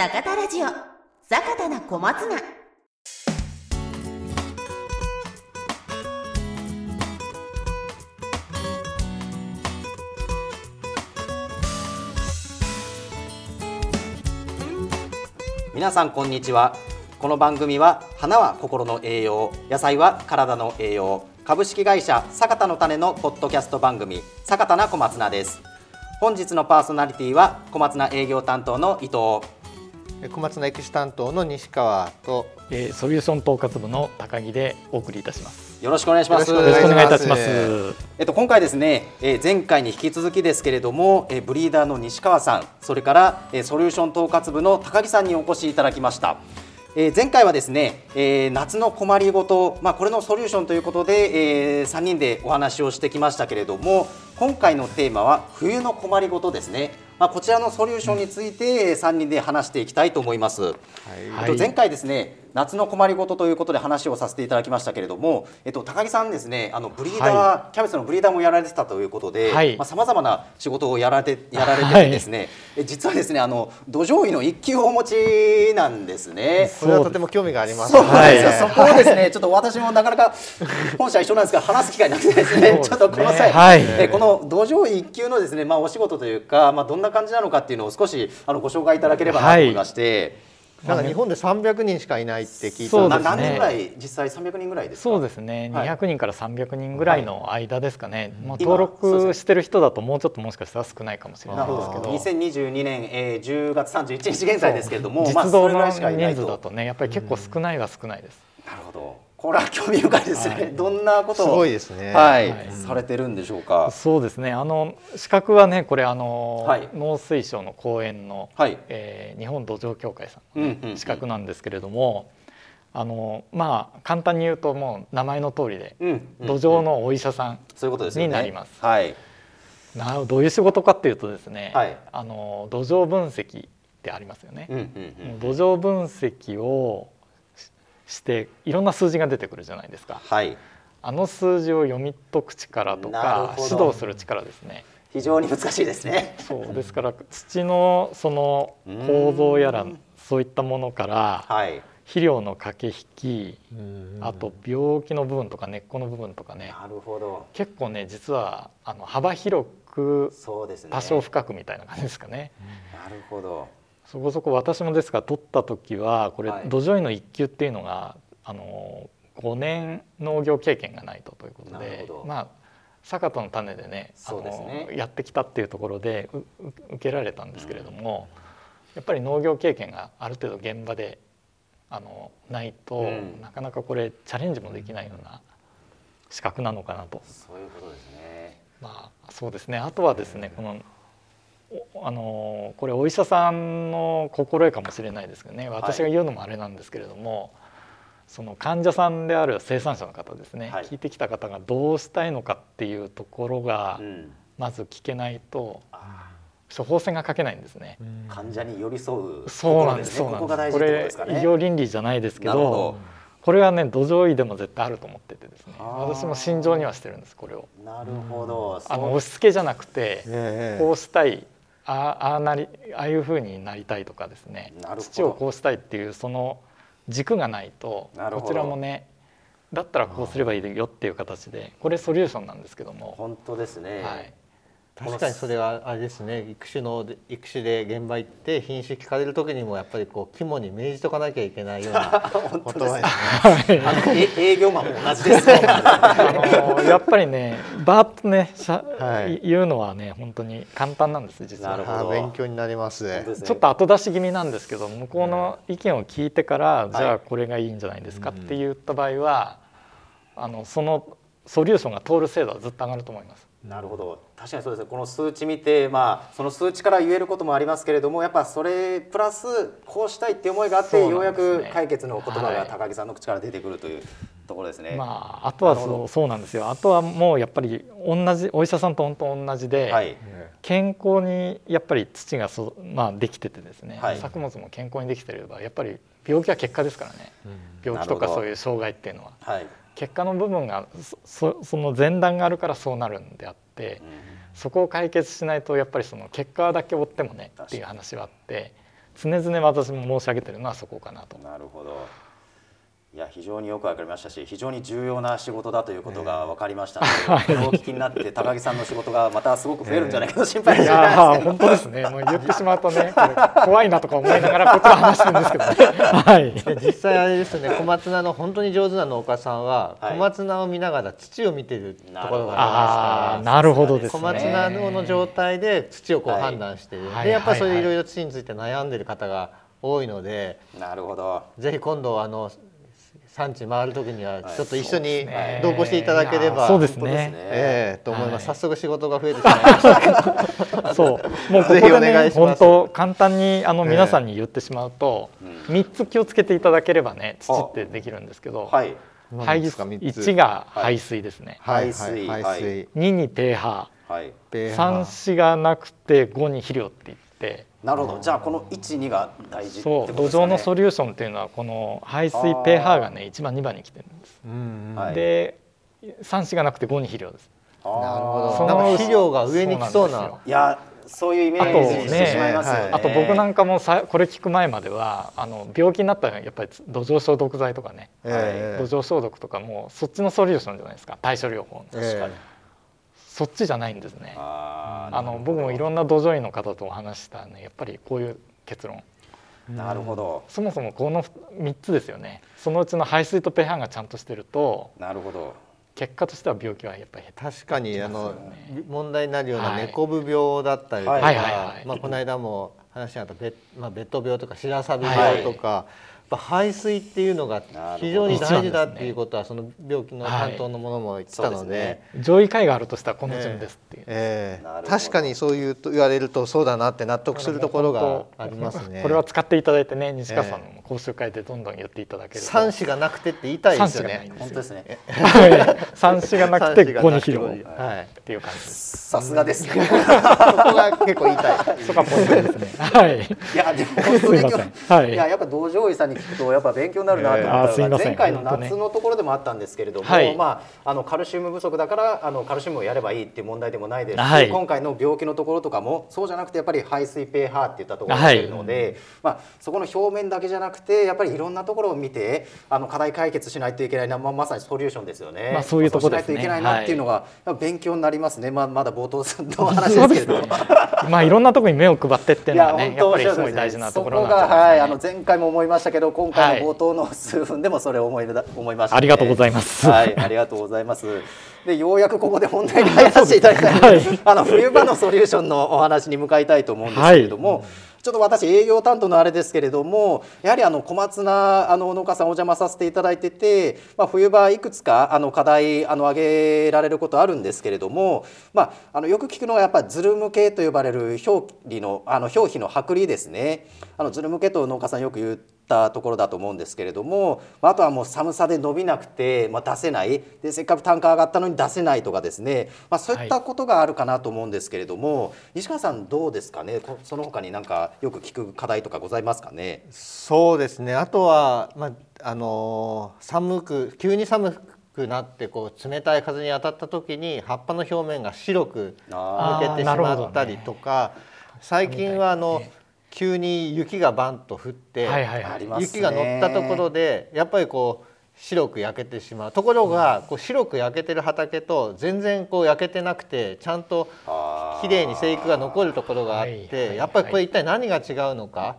坂田ラジオ。坂田な小松菜。皆さんこんにちは。この番組は花は心の栄養野菜は体の栄養株式会社坂田の種のポッドキャスト番組坂田な小松菜です。本日のパーソナリティは小松菜営業担当の伊藤。小松菜エキス担当の西川とえーソリューション統括部の高木でお送りいたします。よろしくお願いしますよよろしくお願いいたします。えっと、今回ですね、えー前回に引き続きですけれども、えーブリーダーの西川さんそれから、えーソリューション統括部の高木さんにお越しいただきました、えー前回はですね、えー夏の困りごと、まあ、これのソリューションということで、え3人でお話をしてきましたけれども今回のテーマは冬の困りごとですね、まあ、こちらのソリューションについて3人で話していきたいと思います。はい。えっと、前回ですね夏の困りごとということで話をさせていただきましたけれども、えっと、高木さんですねあのブリーダー、はキャベツのブリーダーもやられてたということではい。さまざ、まな仕事をやられてやられててですね、え実はですねあの土壌医の一級をお持ちなんですね。それはとても興味があります。そうなんですよ、はい。そこをですね、ちょっと私もなかなか本社一緒なんですが話す機会なくてですね、ちょっとこの際、はい。えこの土壌医一級のですね、まあお仕事というか、まあどんな感じなのかっていうのを少しあのご紹介いただければなと思いまして、なんか日本で300人しかいないって聞いたそうですねな何人ぐらい実際300人ぐらいですか？そうですね。はい200人から300人ぐらいの間ですかね。まあ今登録してる人だともうちょっともしかしたら少ないかもしれなない。ですけど。2022年、えー、10月31日現在ですけれども、まあ実動の。人数だとねやっぱり結構少ないは少ないです。なるほど。これは興味深いですね。はいどんなことをすごいですねはい、はいされてるんでしょうか？そうですね。あの資格はねこれあの、はい農水省の講演の、はい。えー日本土壌協会さんうんうんうん資格なんですけれども、あのまあ簡単に言うともう名前の通りで、うん。土壌のお医者さんそういうことですよね。になりますはい。などういう仕事かっていうとですね、はいあの土壌分析ってありますよねう、んうんうん。土壌分析をししていろんな数字が出てくるじゃないですかはい。あの数字を読み解く力とか指導する力ですね非常に難しいですね。そうですから土のその構造やらうんそういったものからはい。肥料の駆け引きうんあと病気の部分とか根っこの部分とかねなるほど。結構ね実はあの幅広くそうですね。多少深くみたいな感じですかね。なるほど。そこそこ私もですが取った時はこれはい。土壌医の一級っていうのがあの5年農業経験がないとということでまあ坂田の種でねあのやってきたっていうところでうう受けられたんですけれども、やっぱり農業経験がある程度現場であのないと、うん。なかなかこれチャレンジもできないような資格なのかなと。そういうことですね。まあそうですね。あとはですねこのおあのこれお医者さんの心得かもしれないですけどね私が言うのもあれなんですけれども、その患者さんである生産者の方ですね、はい聞いてきた方がどうしたいのかっていうところがうん。まず聞けないとあ処方箋が書けないんですね。ー患者に寄り添う。そうなんです。ところそうなんです。こねここが大事ってことれ。医療倫理じゃないですけどど、これはね土壌医でも絶対あると思っててですね。私も心情にはしてるんですこれを。なるほど。あの押し付けじゃなくて。ええこうしたいあああなりああいう風になりたいとかですね。土をこうしたいっていうその軸がないとこちらもねだったらこうすればいいよっていう形でこれソリューションなんですけども、本当ですね。はい、確かにそれはあれですね育種の育種で現場行って品種聞かれる時にもやっぱりこう肝に銘じとかなきゃいけないような本当言ですね。葉ですね。あのえ 営業マンも同じですね。あのやっぱりねバーッとねしゃ、はい言うのはね本当に簡単なんです実は。なるほどあ勉強になります。ねちょっと後出し気味なんですけど向こうの意見を聞いてから、いじゃあこれがいいんじゃないですかって言った場合は、あのそのソリューションが通る精度はずっと上がると思います。なるほど。確かにそうですね。この数値見て、まあ、その数値から言えることもありますけれどもやっぱそれプラスこうしたいっていう思いがあって、そうようやく解決の言葉がはい。高木さんの口から出てくるというところですね。まあ、あとはそうそうなんですよ。あとはもうやっぱり同じお医者さんと本当同じで、はい、健康にやっぱり土がそ、まあ、できててですね、はい。作物も健康にできてればやっぱり病気は結果ですからね。病気とかそういう障害っていうのは。はい結果の部分がそそその前段があるからそうなるんであって、うんそこを解決しないとやっぱりその結果だけ追ってもねっていう話はあって常々私も申し上げてるのはそこかなと。なるほどいや非常によく分かりましたし非常に重要な仕事だということが分かりましたので、これをお聞きになって高木さんの仕事がまたすごく増えるんじゃないかと心配いしてすけど本当ですね。もう言ってしまうとね、怖いなとか思いながらこっちは話してるんですけどね。はい。で実際あれですね小松菜の本当に上手な農家さんははい。小松菜を見ながら土を見てるところがありますからなるほどですね。小松菜の状態で土をこうはい判断している、はい。でやっぱりそれはい。いろいろ土について悩んでる方が多いので、なるほど。ぜひ今度あの産地回る時にはちょっと一緒にね。同行していただければ、そうですね。本当ですねええと思います、はい。早速仕事が増えてしまいました。そう、もうここぜひおでね、願いします。本当簡単にあのええ皆さんに言ってしまうと、う三つ気をつけていただければね、土ってできるんですけど、はい。何排ですか？三つ。一が排水ですね。はい排水はい。排水、二に pH、はい。三ー子がなくて五に肥料って言って。なるほど。じゃあこの12が大事そう土壌のソリューションっていうのはこの排水 pH がね一番2番に来てるんです。うんうんはい。で酸子がなくて5に肥料です。なるほそのどなんか肥料が上に来そうな。いやそういうイメージしてしまいますよね。ねあと僕なんかもさこれ聞く前まではあの病気になったらやっぱり土壌消毒剤とかね、ええ。土壌消毒とかもそっちのソリューションじゃないですか。対処療法の、ええ確かにそっちじゃないんですね。あの僕もいろんな土壌医の方とお話したらね。やっぱりこういう結論。なるほど。そもそもこの3つですよね。そのうちの排水と pH がちゃんとしてるとなるほど。結果としては病気はやっぱり減って確かにあのね問題になるようなはい。猫部病だったりとか、はいはいはいまあ、この間も話にあったベ,、まあ、ベッド病とか白錆病とか、ぱ排水っていうのが非常に大事だっていうことはその病気の担当のものも言ってたので。上位階があるとしたらこの順ですっていう、ええ。なるほど確かにそういうと言われるとそうだなって納得するところがありますね。これは使っていただいてね西川さんの講習会でどんどん言っていただけると。三子がなくてって言いたいですよね。本当ですね。三子がなくて三子が5に肥料なくてはい。っていう感じです。さすがです。ね そこが結構言いたい。そこがポイントですね。はい。いやでも本当にすいません。はい。いややっぱ道場医さんにとやっぱ勉強になるなと思ったのが前回の夏のところでもあったんですけれども、はい。まああのカルシウム不足だからあのカルシウムをやればいいっていう問題でもないですし、はい。今回の病気のところとかもそうじゃなくてやっぱり排水 pH っていったところが出るので、まあそこの表面だけじゃなくてやっぱりいろんなところを見てあの課題解決しないといけないなまあまさにソリューションですよね。まあそういうとこですね。そうしないといけないなっていうのが、勉強になりますね。まあまだ冒頭の話ですけれども。まあいろんなところに目を配ってっていうのはねいやっぱりすごい大事なところなんそこが、はい、あの前回も思いましたけど今回の冒頭の数分でもそれを思いだ思いました、ありがとうございます。はい、ありがとうございます。でようやくここで本題に入らせていただきたいので、はい。あの冬場のソリューションのお話に向かいたいと思うんですけれども。ちょっと私営業担当のあれですけれどもやはりあの小松菜あの農家さんお邪魔させていただいてて、まあ、冬場いくつかあの課題あの挙げられることあるんですけれども、まあ、あのよく聞くのはやっぱりズル向けと呼ばれる表裏のあの表皮の剥離ですね。あのズル向けと農家さんよく言ったところだと思うんですけれども、まあ、あとはもう寒さで伸びなくて、まあ、出せない。でせっかく単価上がったのに出せないとかですね、まあ、そういったことがあるかなと思うんですけれども、西川さんどうですかね？こその他になんかよく聞く課題とかございますかね？そうですね。あとはまああのー寒く急に寒くなってこう冷たい風に当たった時に葉っぱの表面が白くあ抜けてしまったりとか、最近はあの急に雪がバンと降って、はいはいはい。雪が乗ったところでやっぱりこう白く焼けてしまう。ところがこう白く焼けてる畑と全然こう焼けてなくてちゃんとあー綺麗に生育が残るところがあっはいはいてやっぱりこれ一体何が違うのか、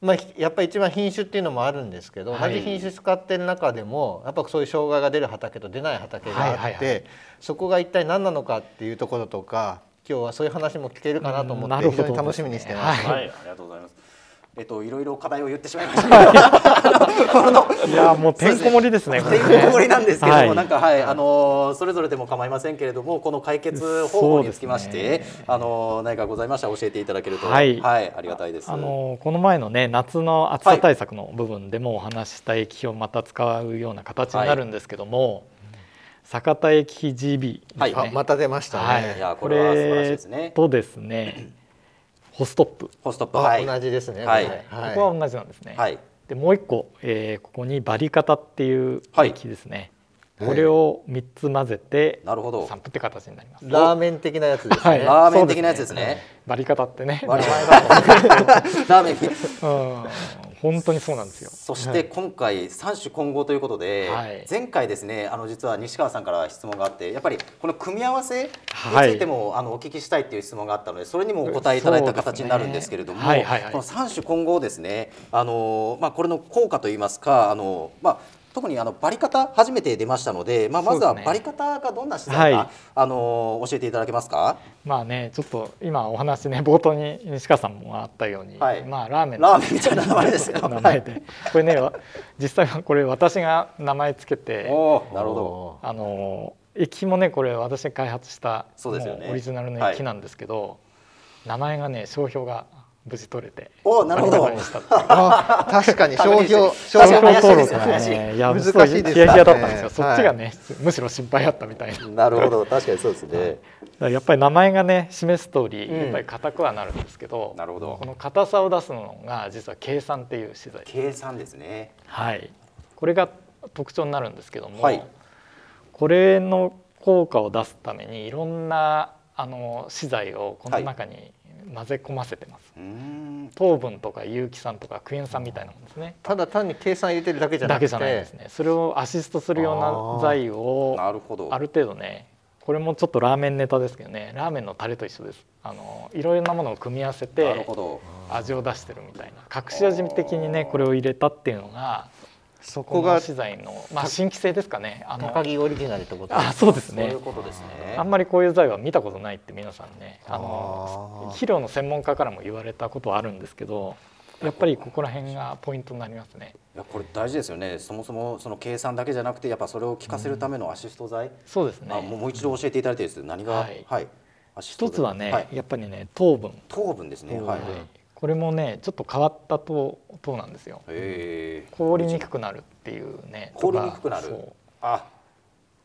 まあ、ひやっぱり一番品種っていうのもあるんですけど、はい。同じ品種使ってる中でもやっぱそういう障害が出る畑と出ない畑があって、はいはいはい。そこが一体何なのかっていうところとか今日はそういう話も聞けるかなと思って非常に楽しみにしてます。はい。はい、ありがとうございます。えっといろいろ課題を言ってしまいました。けど。いやもうてんこ盛りですねてんこ盛りなんですけども、はい。なんかはいあのーそれぞれでも構いませんけれどもこの解決方法につきまして、ね。あのー何かございましたら教えていただけるとはい。ありがたいです。あのこの前のね夏の暑さ対策の部分でもお話しした液肥をまた使うような形になるんですけども、坂田液肥 GB ですね、はい。あまた出ましたね。はい。いやここれは素晴らしいれですね。とですねホストップ、ホストップ。あはい。同じですね。はい。これここは同じなんですね、はい。でもう一個、えーここにバリカタっていうはい。液肥ですね、これを3つ混ぜてなるほど。散布って形になります。ラーメン的なやつですね、はい。ラーメン的なやつですね。バリカタってね。ラーメンうん、本当にそうなんですよ。そして今回三種混合ということで、はい。前回ですねあの実は西川さんから質問があってやっぱりこの組み合わせにつはいいても、あのお聞きしたいっていう質問があったのでそれにもお答えいただいた形になるんですけれども、ねはいはいはい。この三種混合ですねあのまあこれの効果といいますかあのまあ特にあのバリカタ初めて出ましたので、まあ、まずはバリカタがどんな資材か、はい。あの教えていただけますか？まあねちょっと今お話ね冒頭に西川さんもあったように、はい。まあラーメン。のラーメンみたいな名前ですよ。名前で。これねわ実際はこれ私が名前つけてなるほど。あの液もねこれ私が開発したそうですよね。オリジナルの液なんですけど、名前がね商標が無事取れておーなるほど。確かに商標商商標登録が怪しい。ですねねい。や難しいです。ねヒヤヒヤだったんですよ、そはい。っちがねむしろ心配だったみたいな。なるほど。確かにそうですね、らやっぱり名前がね示す通り、うん。やっぱり硬くはなるんですけどなるほど。この硬さを出すのが実は計算っていう資材。計算ですね。はい。これが特徴になるんですけども、はい。これの効果を出すためにいろんなあの資材をこの中に混ぜ込ませてます、糖分とか有機酸とかクエン酸みたいなものですね。ただ単に計算入れてるだけじゃなくて。だけじゃないですね。それをアシストするような材をなるほど。ある程度ねこれもちょっとラーメンネタですけどね。ラーメンのタレと一緒です。あのいろいろなものを組み合わせてほど。味を出してるみたいな。隠し味的にねこれを入れたっていうのがそこが資材の、まあ、新規性ですかね。あの高木オリジナルってことあそうですそういねうことですね。あんまりこういう材は見たことないって皆さんね。あの肥料の専門家からも言われたことはあるんですけどやっぱりここら辺がポイントになりますね。いやこれ大事ですよね。そもそもその計算だけじゃなくてやっぱそれを効かせるためのアシスト剤、そうですね。あもう一度教えていただいていいです。何が？はい。アシスト剤。一つはね、はい。やっぱりね糖分。糖分ですね。はいこれもねちょっと変わった糖糖なんですよ。凍りにくくなるっていうね凍りにくくなる。そう。あ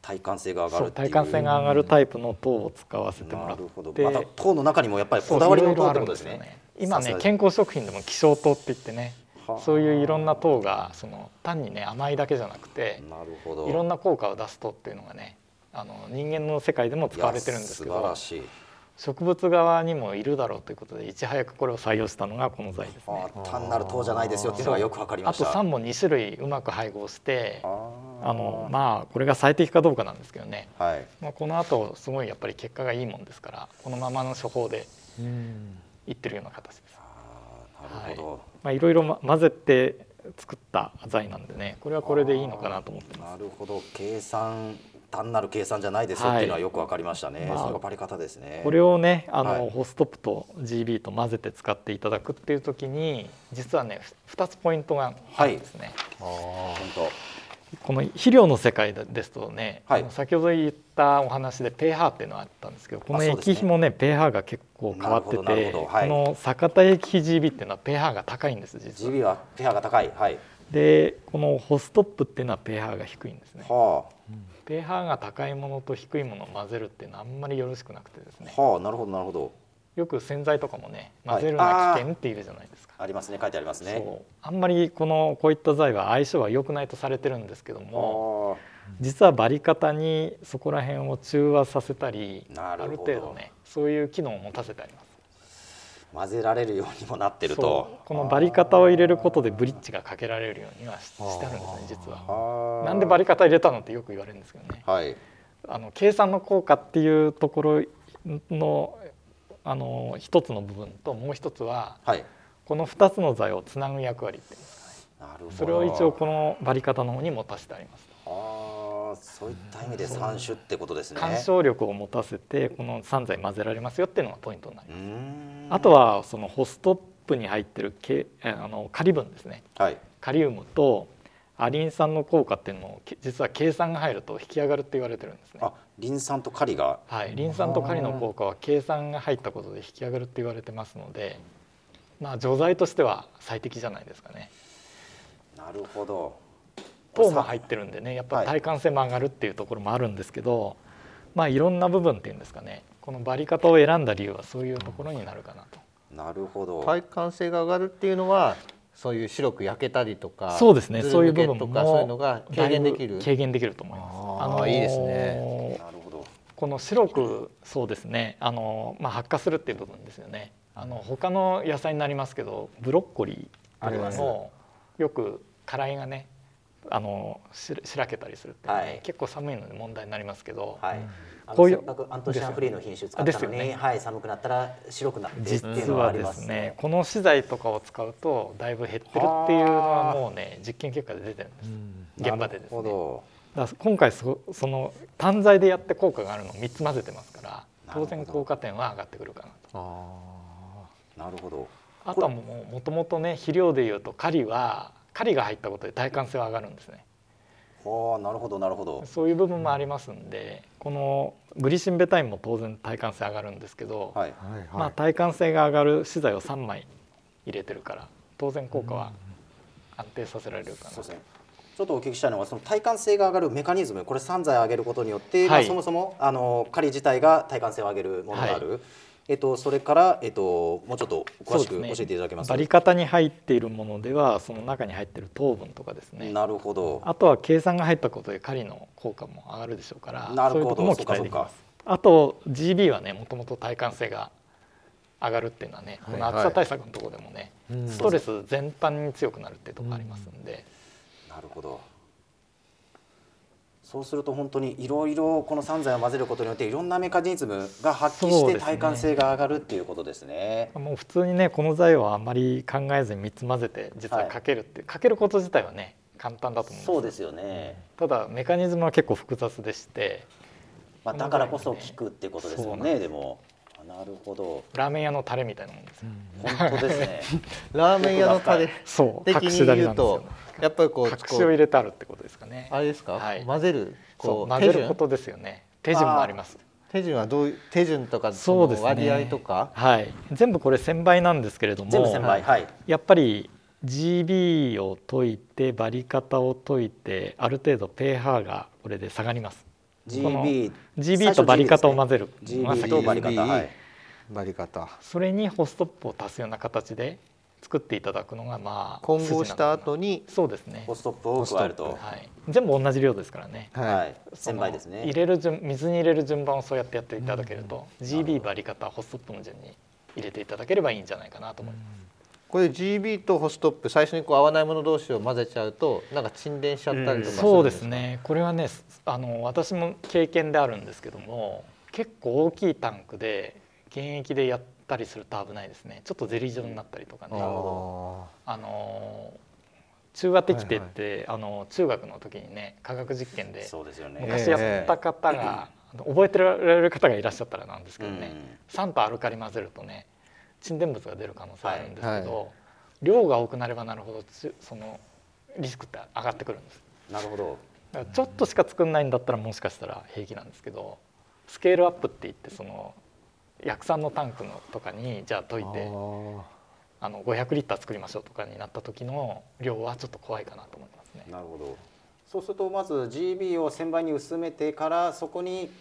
体感性が上がるっていう。体感性が上がるタイプの糖を使わせてもらっなるほど。てまた糖の中にもやっぱりこだわりの糖ってことですね。ね。今ね健康食品でも希少糖って言ってねはあ。そういういろんな糖がその単にね甘いだけじゃなくてなるほど。いろんな効果を出す糖っていうのがねあの人間の世界でも使われてるんですけいや素晴どらしい植物側にもいるだろうということでいち早くこれを採用したのがこの材ですね。あ単なる糖じゃないですよっていうのがよくわかりまあとした3も2種類うまく配合してああのまあこれが最適かどうかなんですけどね、はい。まあ、この後すごいやっぱり結果がいいもんですからこのままの処方でうん。いってるような形です。なるほまあ、いろいろま混ぜて作った材なんでねこれはこれでいいのかなと思ってど、ます。なるほど。計算単なる計算じゃないですよっていうのはよくわかりましたね、まあそれがバリ方ですね。これをねあの、はい。ホストップと GB と混ぜて使っていただくっていう時に実はね2つポイントがあるんですね。本この肥料の世界ですとね、はい。あの先ほど言ったお話で pH っていうのがあったんですけどこの液肥もね pH が結構変わってて、はい。この酒田液肥 GB っていうのは pH が高いんです実は。GB は pH が高い。はい。でこのホストップっていうのは pH が低いんですね。は pH が高いものと低いものを混ぜるっていうのはあんまりよろしくなくてですね。あはあなるほどなるほど。よく洗剤とかもねはい。混ぜるな危険っているじゃないですか。ありますね。書いてありますね。あんまりこのこういった材は相性は良くないとされてるんですけどもあ実はバリ方にそこら辺を中和させたりある程度ねそういう機能を持たせてあります。ー混ぜられるようにもなってるそとう。このバリ方を入れることでブリッジがかけられるようにはししてあるんですね実は。はあなんでバリ方入れたのってよく言われるんですけどね。はい。あの計算の効果っていうところのあの一つの部分ともう一つははい。この2つの材をつなぐ役割っていうんですかねなるほど。それを一応このバリ方の方に持たせてあります。そういった意味で三種ってことですね。干渉力を持たせてこの3材混ぜられますよっていうのがポイントになりうます。あとはそのホストップに入ってるけあのカリ分ですね。はい。カリウムとアリン酸の効果っていうのもけ実は計算が入ると引き上がるって言われてるんですね。あリン酸とカリが。はい、リン酸とカリの効果は計算が入ったことで引き上がるって言われてますので、まあ除剤としては最適じゃないですかね。なるほど糖も入ってるんでね、やっぱはい。体感性も上がるっていうところもあるんですけど、まあいろんな部分っていうんですかね。このバリ方を選んだ理由はそういうところになるかなと。なるほど。体感性が上がるっていうのはそういう白く焼けたりとかそうですね。そういう部分もかそういうのが軽減できる。軽減できると思います。あーいいですね。なるほど。この白くそうですね。あの、まあ、発火するっていう部分ですよね。あの他の野菜になりますけどブロッコリーあります。もよく辛いがねあのししらけたりするってね、はい。結構寒いので問題になりますけど、はい。こういうせっかくアントシアンフリーの品種使ったのに、ですよね。はい、寒くなったら白くなってっていう実のはありはですね。ますね。この資材とかを使うとだいぶ減ってるっていうのはもうね実験結果で出てるんです、現場でですね。なるほだから今回そその単材でやって効果があるのを3つ混ぜてますから当然効果点は上がってくるかなと。あどなるほど。あとはもうもともとね肥料でいうとカリはカリが入ったことで耐寒性は上がるんですね。はあなるほどなるほど。そういう部分もありますんでこのグリシンベタインも当然耐寒性上がるんですけど、はい。ーはいはい。まあ、耐寒性が上がる資材を3枚入れてるから当然効果は安定させられるかな。そうですねちょっとお聞きしたいのはその耐寒性が上がるメカニズムこれ3剤上げることによって、はい。まあ、そもそもあの狩り自体が耐寒性を上げるものがある、えっと、それから、えっと、もうちょっと詳しく教えていただけます？かバリ方に入っているものではその中に入っている糖分とかですね。なるほど。あとは計算が入ったことで狩りの効果も上がるでしょうからなるほど。そういうところも期待でます。あと GB はねもともと耐寒性が上がるっていうのはね、はいこの暑さ対策のところでもね、うん。ストレス全般に強くなるっていうところがありますんで、なるほどそうすると本当にいろいろこの3剤を混ぜることによっていろんなメカニズムが発揮してそうですね耐寒性が上がるっていうことですね。もう普通にねこの材はあまり考えずに3つ混ぜて実はかけるって、かけること自体はね簡単だと思うんですそうですよね。ただメカニズムは結構複雑でしてまあ、だからこそ効くっていうことですよね。そうなんですでもなるほど。ラーメン屋のタレみたいなもんですよ、本当ですね。ラーメン屋のタレそう。的に隠し言うんとやっぱりこう隠しを入れてあるってことですかね。あれですか、はい。混ぜるそこうう混ぜることですよね。手順？もあります。手順はどういう手順とかそそうですね。の割合とか？はい。全部これ1000倍なんですけれども全部1000倍はい。やっぱり GB を解いてバリ方を解いてある程度 pH がこれで下がります GB GB とバリ方を混ぜる。のが GB 先とバリ方はい。バリ方それにホストップを足すような形で作っていただくのがまあ混合した後ににそうですね。ホストップを加えると。はい、全部同じ量ですからね。はい。1000その倍ですね。入れる順水に入れる順番をそうやってやっていただけると、GB バリ方ホストップの順に入れていただければいいんじゃないかなと思います、これ GB とホストップ最初にこう合わないもの同士を混ぜちゃうとなんか沈殿しちゃったりとかするんそうですね。これはねあの私も経験であるんですけども結構大きいタンクで現役でやったりすると危ないですね。ちょっとゼリー状になったりとかね、ああの中和滴定って、あの中学の時にね科学実験でそうですよね。昔やった方が、覚えてられる方がいらっしゃったらなんですけどね、うん。酸とアルカリ混ぜるとね沈殿物が出る可能性あるんですけど、量が多くなればなるほどつそのリスクって上がってくるんですなるほど。だからちょっとしか作んないんだったらもしかしたら平気なんですけどスケールアップって言ってその薬酸のタンクのとかにじゃあ溶いてあの500リッター作りましょうとかになった時の量はちょっと怖いかなと思いますね。なるほど。そうするとまず GB を1000倍に薄めてからそこに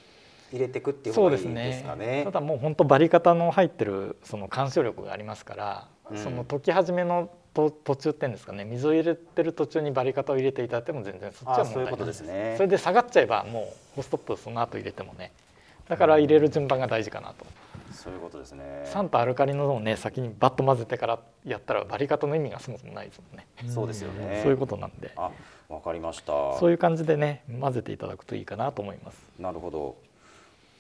入れていくっていう方がいいですかね。ただもう本当バリ方の入ってるその干渉力がありますから、うんその溶き始めのと途中っていうんですかね水を入れてる途中にバリ方を入れていただいても全然そっちは問題あそういですねそれで下がっちゃえばもうホストップその後入れてもねだから入れる順番が大事かなと、そういうことですね。酸とアルカリのをね先にバッと混ぜてからやったらバリ方の意味がそもそもないですもんね、そうですよね。そういうことなんであ、わかりました。そういう感じでね混ぜていただくといいかなと思いますなるほど。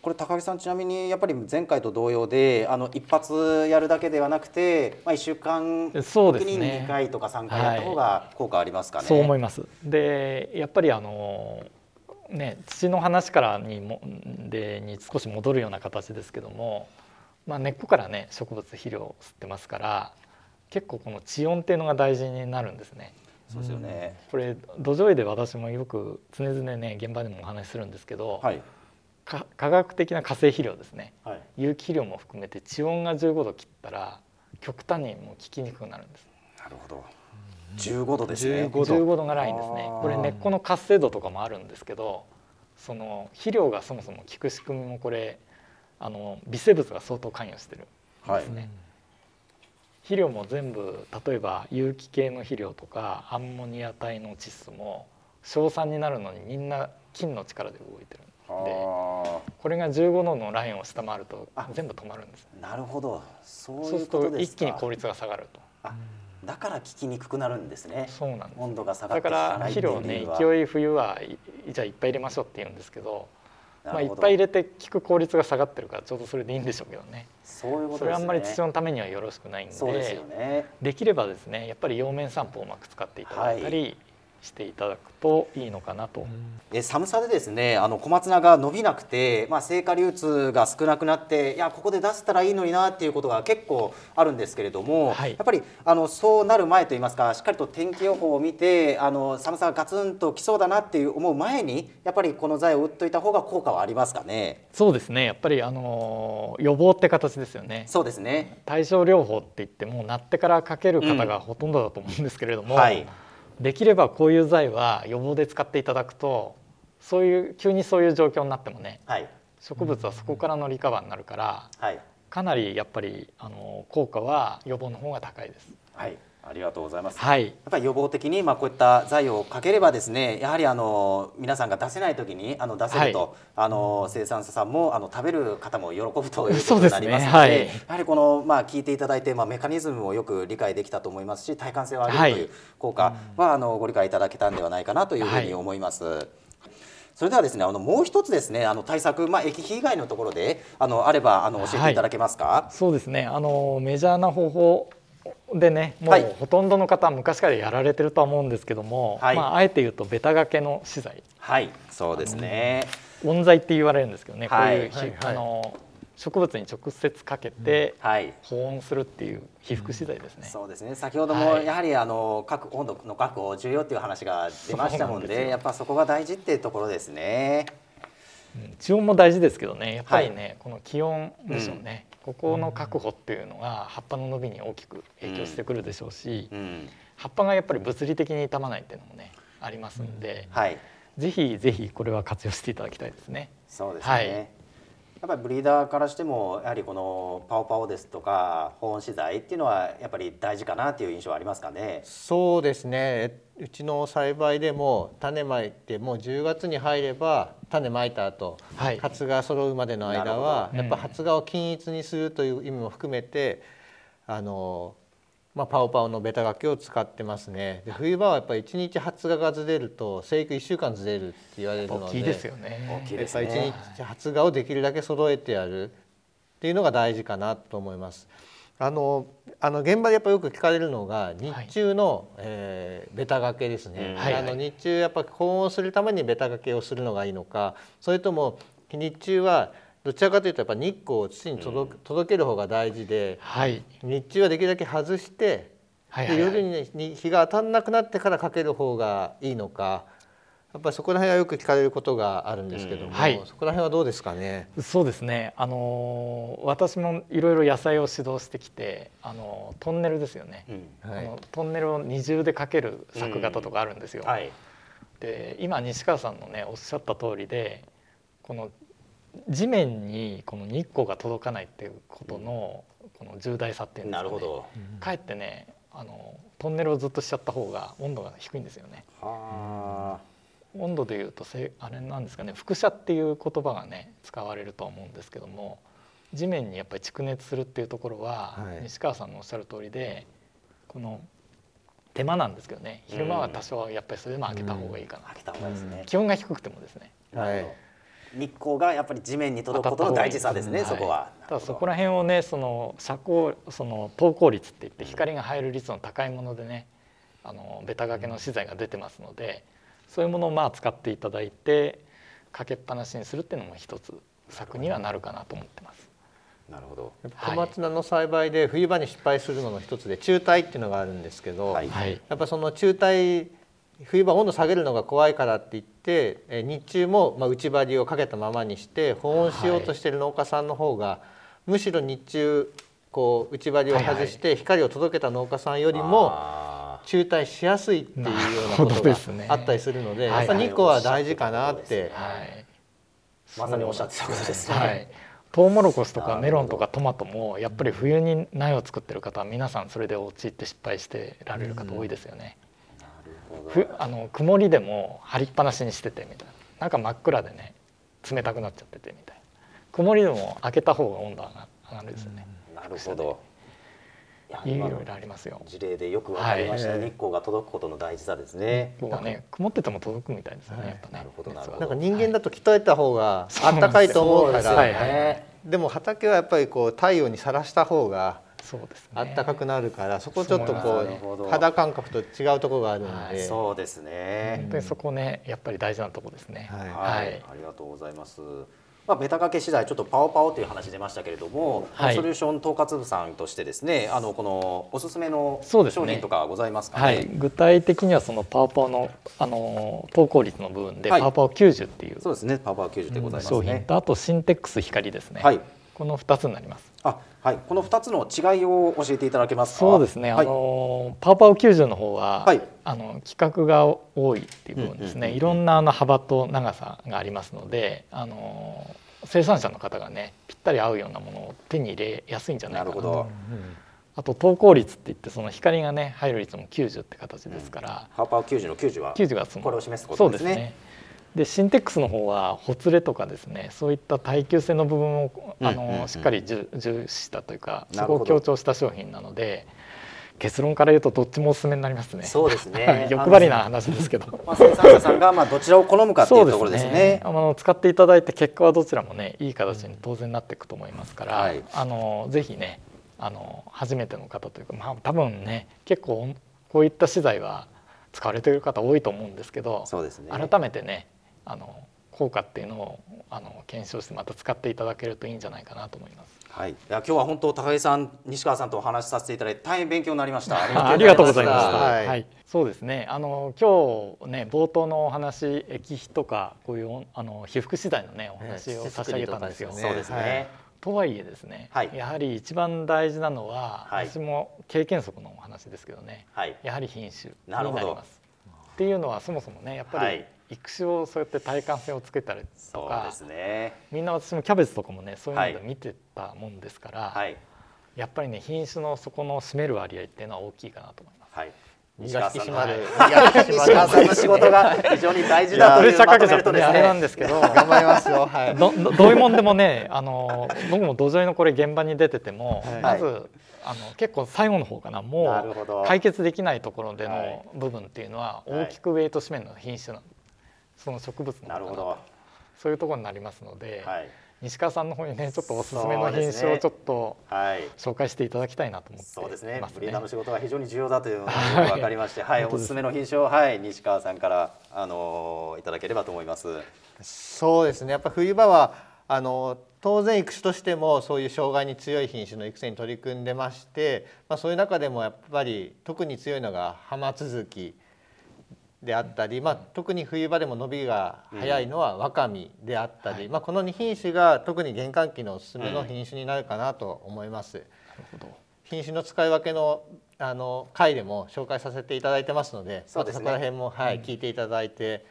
これ高木さんちなみにやっぱり前回と同様であの一発やるだけではなくて、まあ、1週間そうです時にね2回とか3回やった方が効果ありますかね？そう思います。でやっぱりあのね土の話からにもでに少し戻るような形ですけども、まあ、根っこからね植物肥料を吸ってますから結構この地温っていうのが大事になるんですね。そうですよね。これ土壌医で私もよく常々ね現場でもお話しするんですけど、はいか科学的な化成肥料ですねはい。有機肥料も含めて地温が15度切ったら極端にもう効きにくくなるんです。なるほど。15度ですね。15度15度がラインですねこれ根っこの活性度とかもあるんですけどその肥料がそもそも効く仕組みもこれあの微生物が相当関与してるんはいですね、肥料も全部例えば有機系の肥料とかアンモニア体の窒素も硝酸になるのにみんな金の力で動いてるんであこれが15度のラインを下回るとあ。全部止まるんですーなるほど。そうするいうことですか。と一気に効率が下がると。あだから効きにくくなるんですね。そうなんです。温度が下がってだから肥料をね勢い冬はいじゃあいっぱい入れましょうって言うんですけどまあ、いっぱい入れて効く効率が下がってるからちょうどそれでいいんでしょうけどね。そういうことですね。それはあんまり土のためにはよろしくないんで。そうですよね。できればですねやっぱり葉面散布をうまく使っていただいたりしていただくといいのかなと、え寒さでですねあの小松菜が伸びなくて、まあ、成果流通が少なくなっていやここで出せたらいいのになっていうことが結構あるんですけれども、はい。やっぱりあのそうなる前といいますかしっかりと天気予報を見てあの寒さがガツンときそうだなっていう思う前にやっぱりこの材を打っといた方が効果はありますかね。そうですね。やっぱりあの予防って形ですよね。そうですね。対症療法って言ってもなってからかける方がほとんどだと思うんですけれども、はいできればこういう剤は予防で使っていただくとそういう急にそういう状況になってもねはい。植物はそこからのリカバーになるからはい。かなりやっぱりあの効果は予防の方が高いです。はいありがとうございます。はい。やっぱり予防的にまあこういった剤をかければですねやはりあの皆さんが出せない時にあの出せると、はい。あの生産者さんもあの食べる方も喜ぶということになりますのではいやはりこのまあ聞いていただいてまあメカニズムをよく理解できたと思いますし体感性を上げるという効果はあのご理解いただけたんではないかなというふうに思います。それではですねあのもう一つですねあの対策まあ液肥以外のところであのあればあの教えていただけますか？そうですね。あのメジャーな方法でねもはい。うほとんどの方は昔からやられてるとは思うんですけども、はい。まあ、あえて言うとベタ掛けの資材。はい、そうですね。温剤って言われるんですけどね、はい。こういうひ、はいはい。あの植物に直接かけてはい。保温するっていう被覆資材ですね。そうですね。先ほどもはい。やはりあの各温度の確保重要っていう話が出ましたもんでやっぱそこが大事っていうところですね。うん地温も大事ですけどねやっぱりね、この気温でしょうね、ここの確保っていうのが葉っぱの伸びに大きく影響してくるでしょうし、うん、葉っぱがやっぱり物理的に傷まないっていうのもねありますんで、はい、ぜひぜひこれは活用していただきたいですね。そうですね。はいやっぱりブリーダーからしてもやはりこのパオパオですとか保温資材っていうのはやっぱり大事かなっていう印象はありますかね？そうですね。うちの栽培でも種まいてもう10月に入れば種まいた後、はい。発芽揃うまでの間はやっぱ発芽を均一にするという意味も含めてあの、まあ、パオパオのベタ掛けを使ってますねで冬場はやっぱり1日発芽がずれると生育1週間ずれるって言われるので大きいですよね。大きいですね。一日発芽をできるだけ揃えてやるっていうのが大事かなと思います。あのあの現場でやっぱよく聞かれるのが日中の、えーベタ掛けですね。うんはいあの日中やっぱ保温するためにベタ掛けをするのがいいのか、それとも日中はどちらかというとやっぱ日光を土に届,、届ける方が大事で、はい日中はできるだけ外して、はいはいはいで夜にに日が当たらなくなってからかける方がいいのか。やっぱりそこら辺はよく聞かれることがあるんですけども、うんはいそこら辺はどうですかね？そうですね。あの私もいろいろ野菜を指導してきて、あのトンネルですよね。うんはいあのトンネルを二重でかける作型とかあるんですよ。はい。で今西川さんのねおっしゃった通りでこの地面にこの日光が届かないっていうことのこの重大さっていうんですかね。なるほど。かえってねあのトンネルをずっとしちゃった方が温度が低いんですよね。は温度でいうとせあれなんですかね輻射っていう言葉がね使われるとは思うんですけども地面にやっぱり蓄熱するっていうところは、はい。西川さんのおっしゃる通りでこの手間なんですけどね。昼間は多少はやっぱりそれでも開けた方がいいかな、あ。開けた方がいいですね。気温が低くてもですね。はい日光がやっぱり地面に届くことの大事さですね。そこは。ただそこら辺をねその遮光その透光率って言って光が入る率の高いものでねあのベタ掛けの資材が出てますのでそういうものをまあ使っていただいてかけっぱなしにするっていうのも一つ策にはなるかなと思ってます。なるほど。小松菜の栽培で冬場に失敗するのの一つで中耐っていうのがあるんですけど、はいはい、やっぱその中耐冬場温度下げるのが怖いからって言ってえ日中もまあ内張りをかけたままにして保温しようとしている農家さんの方が、むしろ日中こう内張りを外して光を届けた農家さんよりもあ中耐しやすいっていうようなことがどですね。あったりするので、はいやっぱ日光は大事かなって。はい。ーまさにおっしゃってたことですね。はい、トウモロコシとかメロンとかトマトもやっぱり冬に苗を作ってる方は皆さんそれで陥って失敗してられる方多いですよね。ふあの曇りでも張りっぱなしにしててみたいななんか真っ暗でね冷たくなっちゃっててみたいな曇りでも開けた方が温度が上がるんですよね。なるほど。いろいろありますよ。事例でよくわかりました、はい、日光が届くことの大事さですね。日ね、曇ってても届くみたいですよね。はい、やっぱね。なるほどなるほど。なんか人間だと鍛えた方があったかいと思うから、はいはい、でも畑はやっぱりこう太陽にさらした方がそうです、ね、あったかくなるからそこちょっとこう肌感覚と違うところがあるので、そうですね。本当にそこねやっぱり大事なところですね。はい、はい。ありがとうございます。まあ、ベタ掛け次第ちょっとパオパオという話出ましたけれども、はい、ソリューション統括部さんとしてですねあのこのおすすめの商品とかございますか、ね、はい、具体的にはそのパオパオのあの投稿率の部分で、はい、パオパオ90っていうそうですね。パオパオ90でございます、ね、商品とあとシンテックス光ですね、はい、この2つになります。あはいこの2つの違いを教えていただけますそうですね、あのパオパオ90の方は、はい、あの規格が多いっていう部分ですね、いろんなあの幅と長さがありますのであの生産者の方がねぴったり合うようなものを手に入れやすいんじゃないかな。と。あと投光率って言ってその光がね入る率も90って形ですから、うん、ハーパー90の90は90がそのこれを示すことですね。そうですねでシンテックスの方はほつれとかですねそういった耐久性の部分をあの、しっかり重視したというかそこを強調した商品なので結論から言うとどっちもおすすめになりますね。そうですね。欲張りな話ですけど。まあ生産者さんがまあどちらを好むかっていうところですね。すねあの使っていただいて結果はどちらもねいい形に当然なっていくと思いますから、はい、あのぜひねあの初めての方というかまあ多分ね結構こういった資材は使われている方多いと思うんですけど、そうですね。改めてねあの効果っていうのをあの検証してまた使っていただけるといいんじゃないかなと思います。はい、いや今日は本当高木さん西川さんとお話しさせていただいて大変勉強になりました。ありがとうございました。はい、はい、そうですね。あの今日ね冒頭のお話液肥とかこういうあの被覆資材のねお話を差し上げたんですよ。そうですね。とはいえですね、はい、やはり一番大事なのは、はい、私も経験則のお話ですけどね、はい、やはり品種になります。っていうのはそもそもねやっぱり、育種をそうやって耐寒性をつけたりとか、ね、みんな私もキャベツとかもねそういうので見てたもんですから、はい、やっぱりね品種のそこの占める割合っていうのは大きいかなと思います。はい。西川さんの西川さんの仕事が非常に大事だというまとめるとですね、あれなんですけど、頑張りますよ。はい。どどういうもんでもね、あの僕も土壌のこれ現場に出てても、まずあの結構最後の方かな、もう解決できないところでの部分っていうのは大きくウェイト占めるの品種なんその植物のなるほど。そういうところになりますので、はい、西川さんの方にねちょっとおすすめの品種をちょっと、はい、紹介していただきたいなと思って、そうですね。ブリーダーの仕事が非常に重要だというのが分かりまして、はい、はい、おすすめの品種を、はい、西川さんからあのいただければと思います。そうですね。やっぱ冬場はあの当然育種としてもそういう障害に強い品種の育成に取り組んでまして、まあ、そういう中でもやっぱり特に強いのが浜続きであったり、まあ、特に冬場でも伸びが早いのはワカミであったり、うん。まあ、この2品種が特に玄関期のおすすめの品種になるかなと思います。うん、品種の使い分けのあの回でも紹介させていただいてますので、そ、ね、こら辺も、はい、聞いていただいて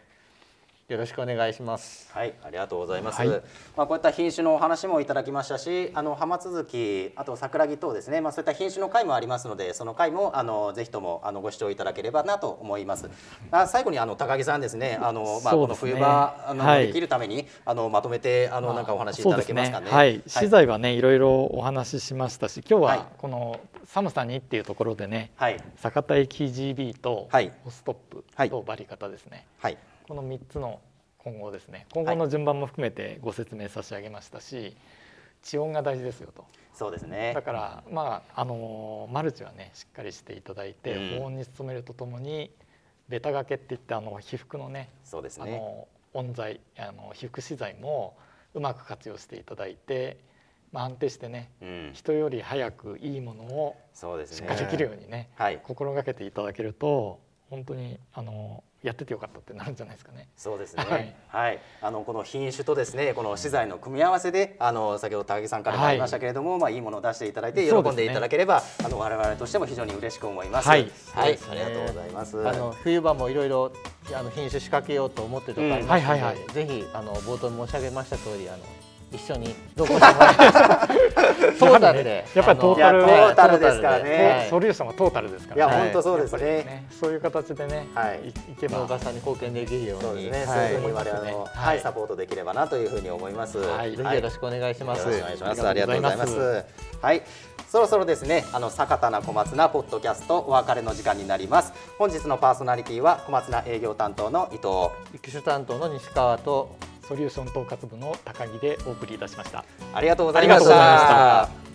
よろしくお願いします。はい、ありがとうございます。はい、まあこういった品種のお話もいただきましたし、あの浜続き、あと桜木等ですね、まあそういった品種の回もありますので、その回もあのぜひともあのご視聴いただければなと思います。あ最後にあの高木さんですね、あのまあこの冬場、あの、はい、できるためにあのまとめてあのなんかお話しいただけますかね。ねはい、資材はねいろいろお話ししましたし、今日はこの寒さにっていうところでね、はい、坂田駅 GB とホストップとバリ方ですね。はい。この3つの今後ですね。今後の順番も含めてご説明差し上げましたし、はい、地温が大事ですよと。そうですね。だからまああのマルチはねしっかりしていただいて、うん、保温に努めるとともにベタ掛けっていってあの被覆のねそうですね。あの温材あの被覆資材もうまく活用していただいて、まあ、安定してね、うん、人より早くいいものを出荷できるようにね、はい、心がけていただけると本当にあのやっててよかったってなるんじゃないですかね。そうですね。はい、はい、あのこの品種とですね、この資材の組み合わせで、あの先ほど高木さんからもありましたけれども、はい、まあいいものを出していただいて喜んでいただければ、ね、あの我々としても非常に嬉しく思います。はい、はい、ありがとうございます。あの冬場もいろいろあの品種仕掛けようと思ってるとかありますので、うん。はいはいはい、ぜひあの冒頭申し上げました通りあの一緒に同行してもらいました。トータルでやっぱりトータルトータルですからねソリューションはトータルですかいや、らい本当そうですね。ねそういう形でね、はいけば農家さんに貢献できるように。そうですね。そうはいいうふうに我々も、サポートできればなというふうに思います。はいぜひよろしくお願いします。よろしくお願いします。あありりがとうござい。ますはい。そろそろですね、あの坂田な小松菜ポッドキャストお別れの時間になります。本日のパーソナリティは小松菜営業担当の伊藤。育種担当の西川とソリューション統括部の高木でお送りいたしました。ありがとうございました。